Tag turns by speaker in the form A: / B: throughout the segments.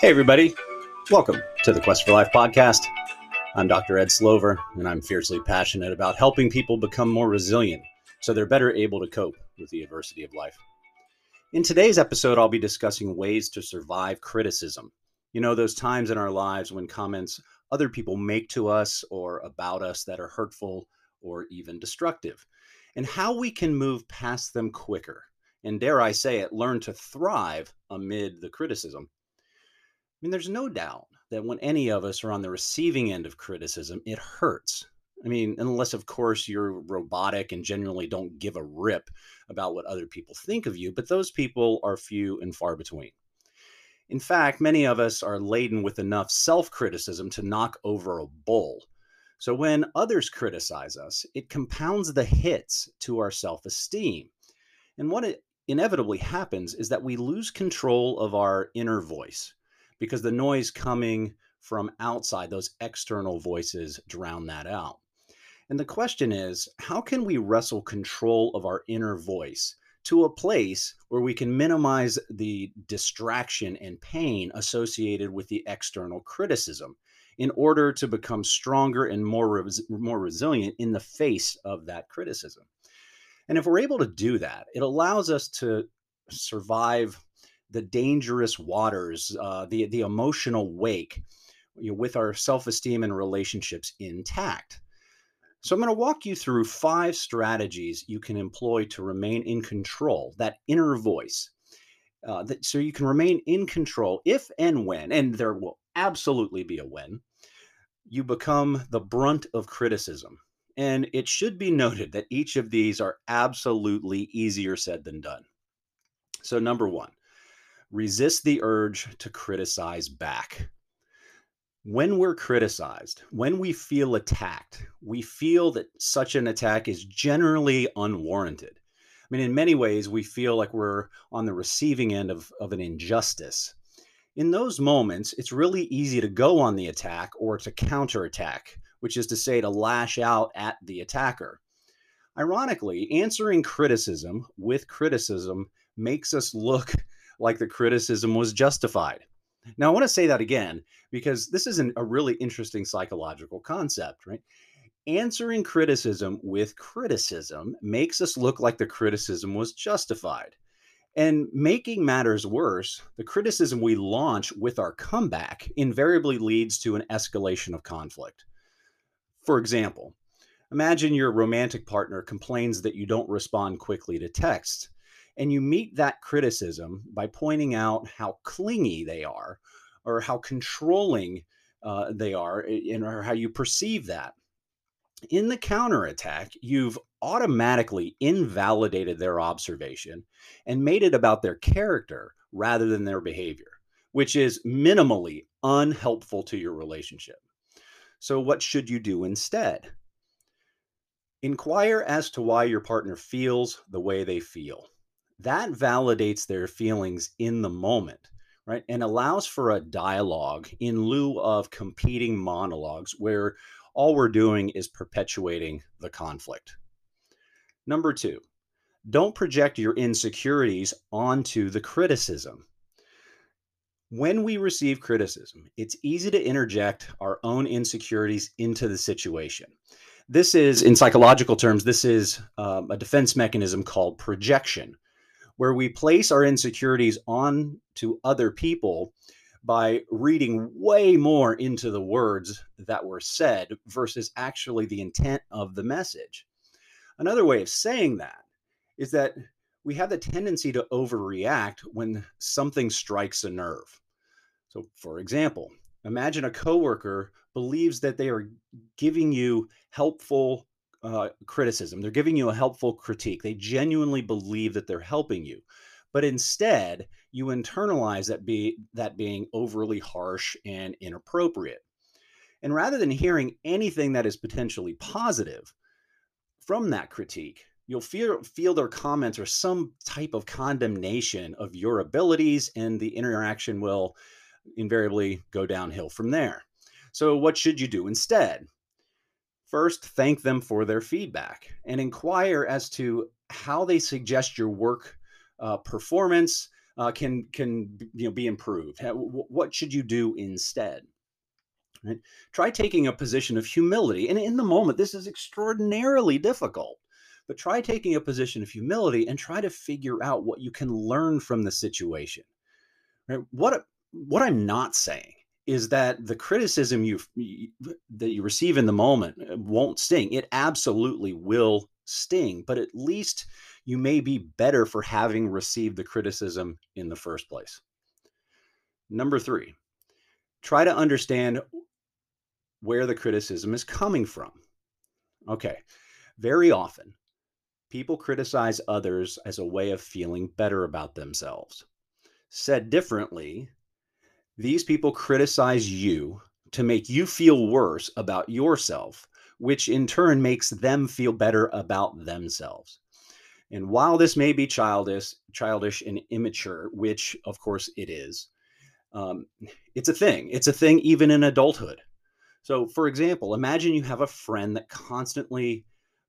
A: Hey, everybody. Welcome to the Quest for Life podcast. I'm Dr. Ed Slover, and I'm fiercely passionate about helping people become more resilient so they're better able to cope with the adversity of life. In today's episode, I'll be discussing ways to survive criticism. You know, those times in our lives when comments other people make to us or about us that are hurtful or even destructive, and how we can move past them quicker. And dare I say it, learn to thrive amid the criticism. I mean, there's no doubt that when any of us are on the receiving end of criticism, it hurts. I mean, unless, of course, you're robotic and generally don't give a rip about what other people think of you, but those people are few and far between. In fact, many of us are laden with enough self criticism to knock over a bull. So when others criticize us, it compounds the hits to our self esteem. And what it inevitably happens is that we lose control of our inner voice because the noise coming from outside, those external voices drown that out. And the question is how can we wrestle control of our inner voice to a place where we can minimize the distraction and pain associated with the external criticism in order to become stronger and more, res- more resilient in the face of that criticism? And if we're able to do that, it allows us to survive the dangerous waters, uh, the the emotional wake, you know, with our self esteem and relationships intact. So I'm going to walk you through five strategies you can employ to remain in control, that inner voice. Uh, that, so you can remain in control if and when, and there will absolutely be a when, you become the brunt of criticism. And it should be noted that each of these are absolutely easier said than done. So, number one, resist the urge to criticize back. When we're criticized, when we feel attacked, we feel that such an attack is generally unwarranted. I mean, in many ways, we feel like we're on the receiving end of, of an injustice. In those moments, it's really easy to go on the attack or to counterattack, which is to say, to lash out at the attacker. Ironically, answering criticism with criticism makes us look like the criticism was justified. Now, I want to say that again because this is an, a really interesting psychological concept, right? Answering criticism with criticism makes us look like the criticism was justified. And making matters worse, the criticism we launch with our comeback invariably leads to an escalation of conflict. For example, imagine your romantic partner complains that you don't respond quickly to texts and you meet that criticism by pointing out how clingy they are or how controlling uh, they are in, or how you perceive that. In the counterattack, you've automatically invalidated their observation and made it about their character rather than their behavior, which is minimally unhelpful to your relationship. So, what should you do instead? Inquire as to why your partner feels the way they feel that validates their feelings in the moment right and allows for a dialogue in lieu of competing monologues where all we're doing is perpetuating the conflict. Number 2 don't project your insecurities onto the criticism. When we receive criticism it's easy to interject our own insecurities into the situation. This is in psychological terms this is um, a defense mechanism called projection where we place our insecurities on to other people by reading way more into the words that were said versus actually the intent of the message. Another way of saying that is that we have the tendency to overreact when something strikes a nerve. So, for example, imagine a coworker believes that they are giving you helpful uh, criticism. They're giving you a helpful critique. They genuinely believe that they're helping you, but instead you internalize that be that being overly harsh and inappropriate. And rather than hearing anything that is potentially positive from that critique, you'll feel feel their comments or some type of condemnation of your abilities, and the interaction will invariably go downhill from there. So, what should you do instead? First, thank them for their feedback and inquire as to how they suggest your work uh, performance uh, can can you know be improved? What should you do instead? Right? Try taking a position of humility, and in the moment, this is extraordinarily difficult. But try taking a position of humility and try to figure out what you can learn from the situation. Right? What what I'm not saying is that the criticism you that you receive in the moment uh, won't sting. It absolutely will sting, but at least you may be better for having received the criticism in the first place. Number 3. Try to understand where the criticism is coming from. Okay. Very often people criticize others as a way of feeling better about themselves. Said differently, these people criticize you to make you feel worse about yourself, which in turn makes them feel better about themselves. And while this may be childish, childish and immature, which of course it is, um, it's a thing. It's a thing even in adulthood. So, for example, imagine you have a friend that constantly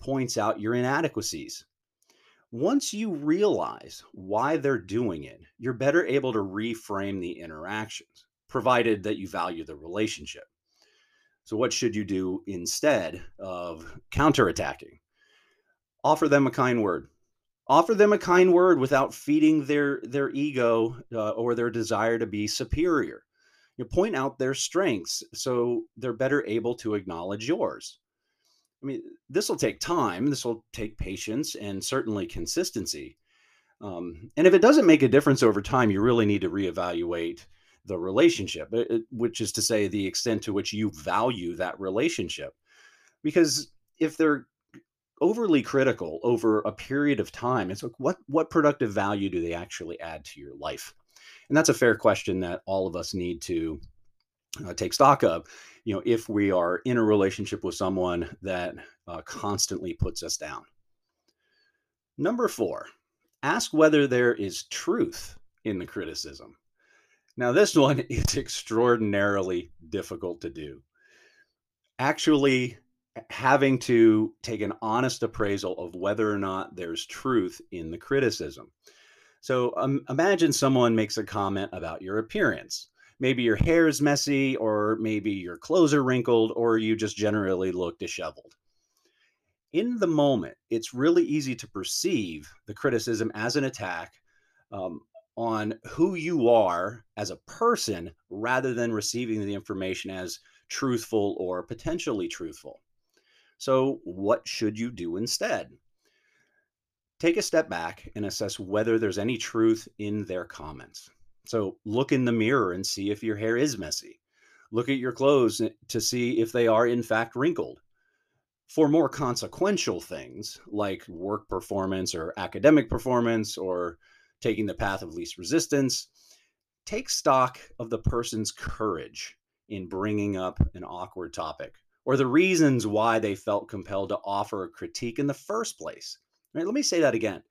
A: points out your inadequacies once you realize why they're doing it, you're better able to reframe the interactions, provided that you value the relationship. So, what should you do instead of counterattacking? Offer them a kind word. Offer them a kind word without feeding their their ego uh, or their desire to be superior. You point out their strengths so they're better able to acknowledge yours. I mean, this will take time. This will take patience and certainly consistency. Um, and if it doesn't make a difference over time, you really need to reevaluate the relationship, uh, uh, which is to say, the extent to which you value that relationship. Because if they're overly critical over a period of time, it's like, what what productive value do they actually add to your life? And that's a fair question that all of us need to uh, take stock of you know if we are in a relationship with someone that uh, constantly puts us down. Number four ask whether there is truth in the criticism. Now this one is extraordinarily difficult to do. Actually having to take an honest appraisal of whether or not there's truth in the criticism. So um, imagine someone makes a comment about your appearance maybe your hair is messy, or maybe your clothes are wrinkled, or you just generally look disheveled. In the moment, it's really easy to perceive the criticism as an attack um, on who you are as a person rather than receiving the information as truthful or potentially truthful. So, what should you do instead? Take a step back and assess whether there's any truth in their comments. So look in the mirror and see if your hair is messy. Look at your clothes eh, to see if they are in fact wrinkled. For more consequential things like work performance or academic performance or taking the path of least resistance, take stock of the person's courage in bringing up an awkward topic or the reasons why they felt compelled to offer a critique in the first place. Right, let me say that again.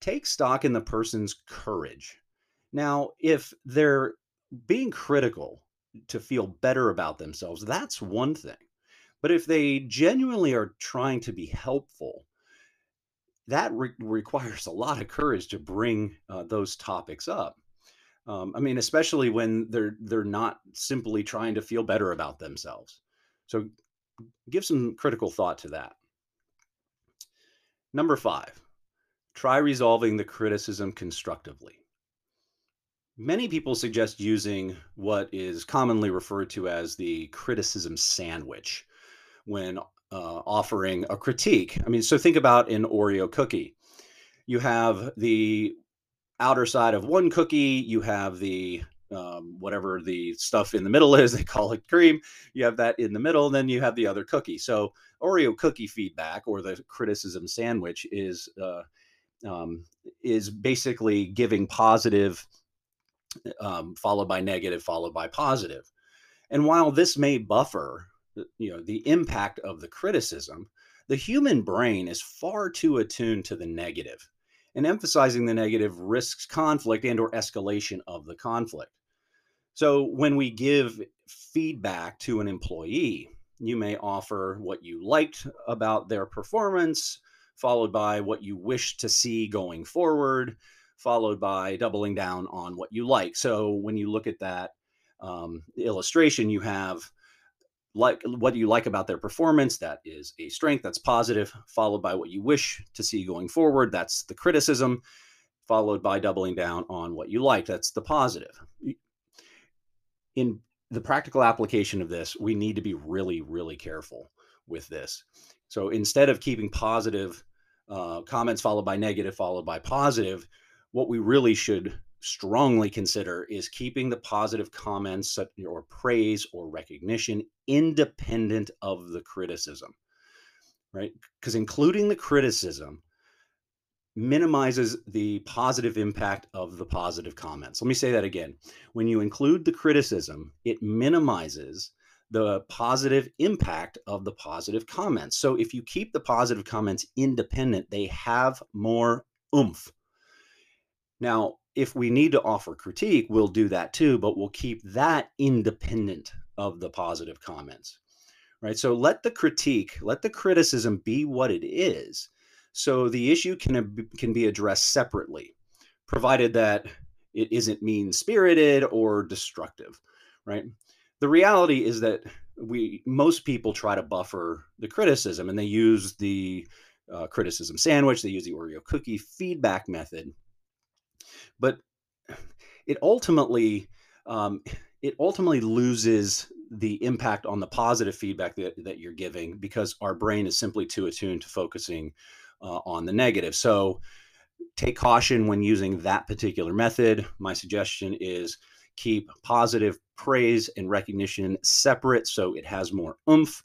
A: Take stock in the person's courage now, if they're being critical to feel better about themselves, that's one thing. But if they genuinely are trying to be helpful, that re- requires a lot of courage to bring uh, those topics up. Um, I mean, especially when they're they're not simply trying to feel better about themselves. So, give some critical thought to that. Number five, try resolving the criticism constructively. Many people suggest using what is commonly referred to as the criticism sandwich when uh, offering a critique. I mean, so think about an Oreo cookie. You have the outer side of one cookie, you have the um, whatever the stuff in the middle is, they call it cream. You have that in the middle, and then you have the other cookie. So, Oreo cookie feedback or the criticism sandwich is uh, um, is basically giving positive um, followed by negative, followed by positive. And while this may buffer, you know, the impact of the criticism, the human brain is far too attuned to the negative, and emphasizing the negative risks conflict and or escalation of the conflict. So when we give feedback to an employee, you may offer what you liked about their performance, followed by what you wish to see going forward, followed by doubling down on what you like. So when you look at that um, illustration, you have like what do you like about their performance that is a strength that's positive followed by what you wish to see going forward that's the criticism followed by doubling down on what you like that's the positive in the practical application of this we need to be really really careful with this so instead of keeping positive uh, comments followed by negative followed by positive what we really should strongly consider is keeping the positive comments or praise or recognition independent of the criticism, right? Because including the criticism minimizes the positive impact of the positive comments. Let me say that again. When you include the criticism, it minimizes the positive impact of the positive comments. So if you keep the positive comments independent, they have more oomph. Now, if we need to offer critique, we'll do that too, but we'll keep that independent of the positive comments. Right? So let the critique, let the criticism be what it is. So the issue can can be addressed separately, provided that it isn't mean-spirited or destructive, right? The reality is that we most people try to buffer the criticism and they use the uh, criticism sandwich, they use the Oreo cookie feedback method but it ultimately um, it ultimately loses the impact on the positive feedback that, that you're giving because our brain is simply too attuned to focusing uh, on the negative. So take caution when using that particular method. My suggestion is keep positive praise and recognition separate so it has more oomph.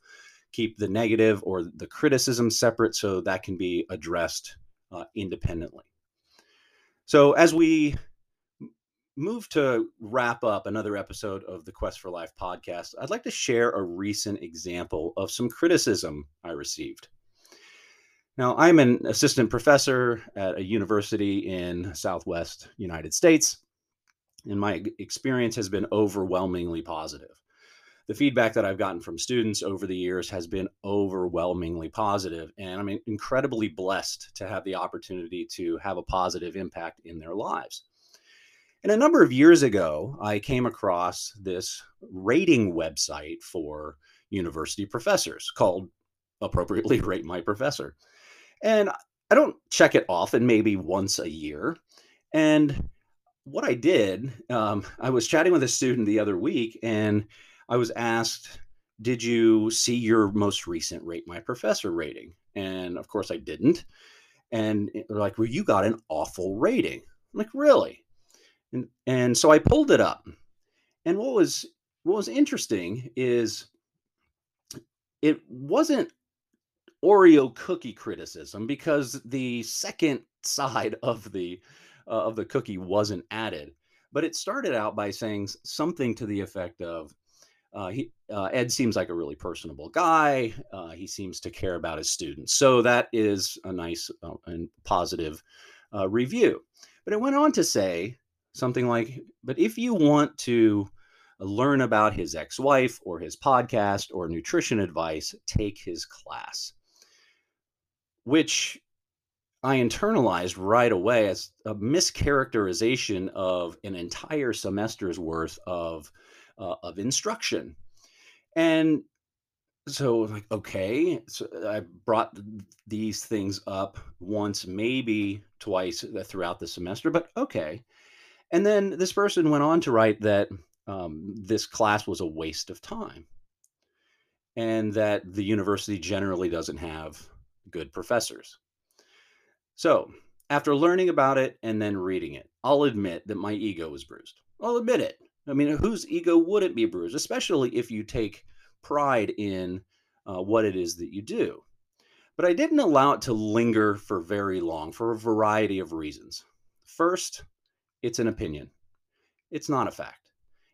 A: Keep the negative or the criticism separate so that can be addressed uh, independently so, as we move to wrap up another episode of the Quest for Life podcast, I'd like to share a recent example of some criticism I received. Now, I'm an assistant professor at a university in Southwest United States, and my experience has been overwhelmingly positive the feedback that I've gotten from students over the years has been overwhelmingly positive, and I'm incredibly blessed to have the opportunity to have a positive impact in their lives. And a number of years ago, I came across this rating website for university professors called appropriately Rate My Professor. And I don't check it often, maybe once a year. And what I did, um, I was chatting with a student the other week, and I was asked, Did you see your most recent Rate My Professor rating? And of course, I didn't. And they're like, Well, you got an awful rating. I'm like, Really? And, and so I pulled it up. And what was what was interesting is it wasn't Oreo cookie criticism because the second side of the uh, of the cookie wasn't added, but it started out by saying something to the effect of, uh, he, uh, Ed seems like a really personable guy. Uh, he seems to care about his students. So that is a nice uh, and positive uh, review. But it went on to say something like, but if you want to learn about his ex wife or his podcast or nutrition advice, take his class, which I internalized right away as a mischaracterization of an entire semester's worth of uh, of instruction. And so like okay. So i brought these things up once maybe twice uh, throughout the semester but okay. And then this person went on to write that um, this class was a waste of time and that the university generally doesn't have good professors. So after learning about it and then reading it i'll admit that my ego was bruised. I'll admit it I mean, whose ego wouldn't be bruised, especially if you take pride in uh, what it is that you do? But I didn't allow it to linger for very long for a variety of reasons. First, it's an opinion, it's not a fact.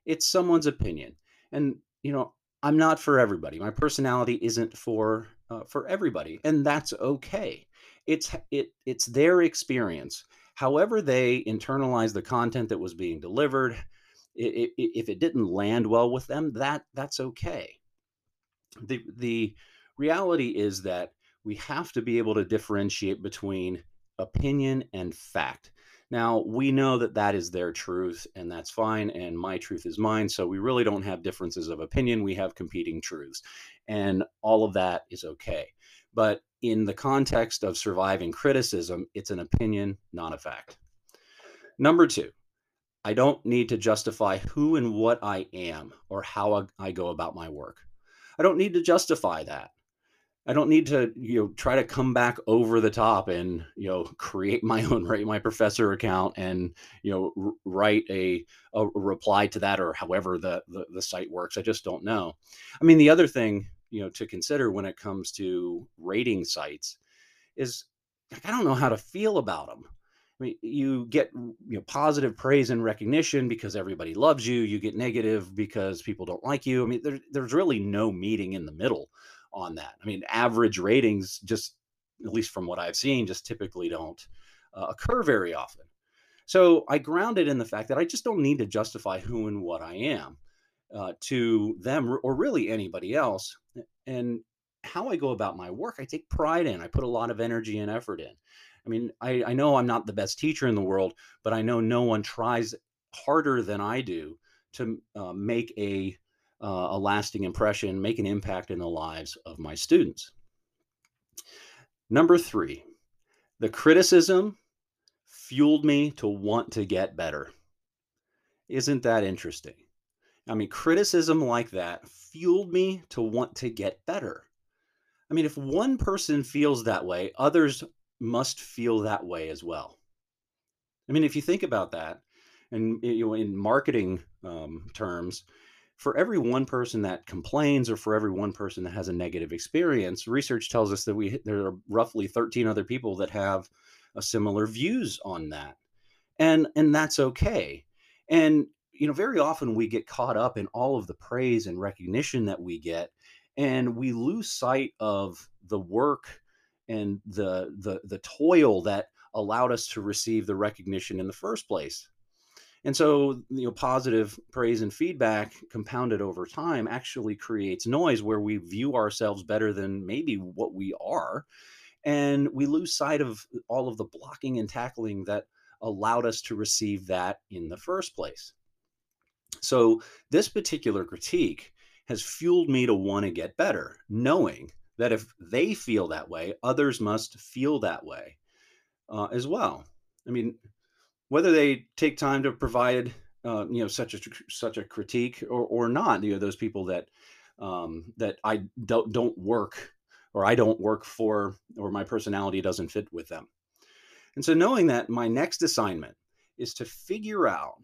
A: It's someone's opinion. And, you know, I'm not for everybody. My personality isn't for uh, for everybody, and that's okay. It's it it's their experience. However, they internalize the content that was being delivered, if it didn't land well with them, that that's okay. The the reality is that we have to be able to differentiate between opinion and fact. Now, we know that that is their truth, and that's fine, and my truth is mine. So we really don't have differences of opinion. We have competing truths, and all of that is okay. But in the context of surviving criticism, it's an opinion, not a fact. Number two, I don't need to justify who and what I am or how I go about my work. I don't need to justify that. I don't need to, you know, try to come back over the top and, you know, create my own rate my professor account and, you know, r- write a, a reply to that or however the, the the site works. I just don't know. I mean, the other thing, you know, to consider when it comes to rating sites is like, I don't know how to feel about them. I mean, you get you know positive praise and recognition because everybody loves you. You get negative because people don't like you. I mean, there, there's really no meeting in the middle on that. I mean, average ratings, just at least from what I've seen, just typically don't uh, occur very often. So I grounded in the fact that I just don't need to justify who and what I am uh, to them or really anybody else. And how I go about my work, I take pride in. I put a lot of energy and effort in. I mean, I, I know I'm not the best teacher in the world, but I know no one tries harder than I do to uh, make a, uh, a lasting impression, make an impact in the lives of my students. Number three, the criticism fueled me to want to get better. Isn't that interesting? I mean, criticism like that fueled me to want to get better. I mean, if one person feels that way, others must feel that way as well. I mean, if you think about that, and you know, in marketing um, terms, for every one person that complains or for every one person that has a negative experience, research tells us that we there are roughly 13 other people that have a similar views on that. And and that's okay. And you know, very often we get caught up in all of the praise and recognition that we get and we lose sight of the work and the the the toil that allowed us to receive the recognition in the first place. And so, you know, positive praise and feedback compounded over time actually creates noise where we view ourselves better than maybe what we are. And we lose sight of all of the blocking and tackling that allowed us to receive that in the first place. So, this particular critique has fueled me to want to get better, knowing that if they feel that way, others must feel that way uh, as well. I mean, whether they take time to provide, uh, you know, such a such a critique or, or not, you know, those people that um, that I don't don't work or I don't work for or my personality doesn't fit with them. And so knowing that my next assignment is to figure out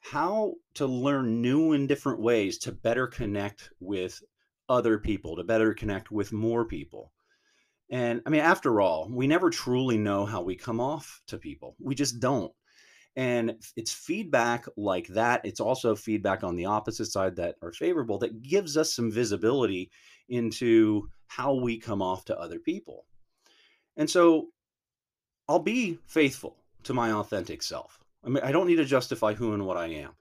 A: how to learn new and different ways to better connect with other people, to better connect with more people. And I mean, after all, we never truly know how we come off to people. We just don't. And it's feedback like that. It's also feedback on the opposite side that are favorable that gives us some visibility into how we come off to other people. And so I'll be faithful to my authentic self. I mean, I don't need to justify who and what I am.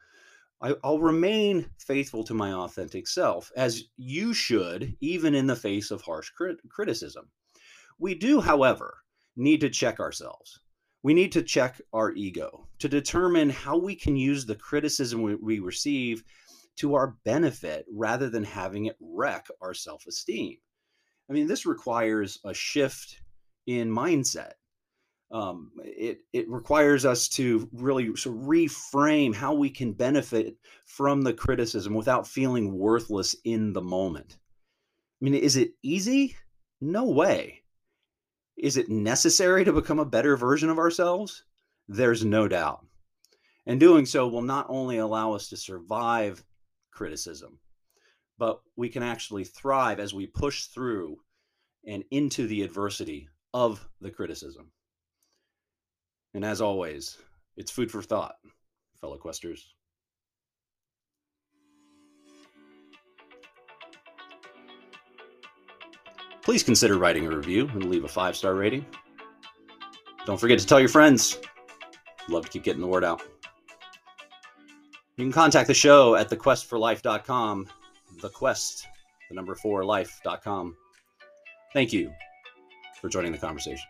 A: I, will remain faithful to my authentic self, as you should, even in the face of harsh crit- criticism. We do, however, need to check ourselves. We need to check our ego to determine how we can use the criticism we, we receive to our benefit rather than having it wreck our self esteem. I mean, this requires a shift in mindset um, it it requires us to really sort of reframe how we can benefit from the criticism without feeling worthless in the moment. I mean, is it easy? No way. Is it necessary to become a better version of ourselves? There's no doubt. And doing so will not only allow us to survive criticism, but we can actually thrive as we push through and into the adversity of the criticism. And as always, it's food for thought, fellow questers. Please consider writing a review and leave a five star rating. Don't forget to tell your friends. Love to keep getting the word out. You can contact the show at thequestforlife.com. The quest, the number four life.com. Thank you for joining the conversation.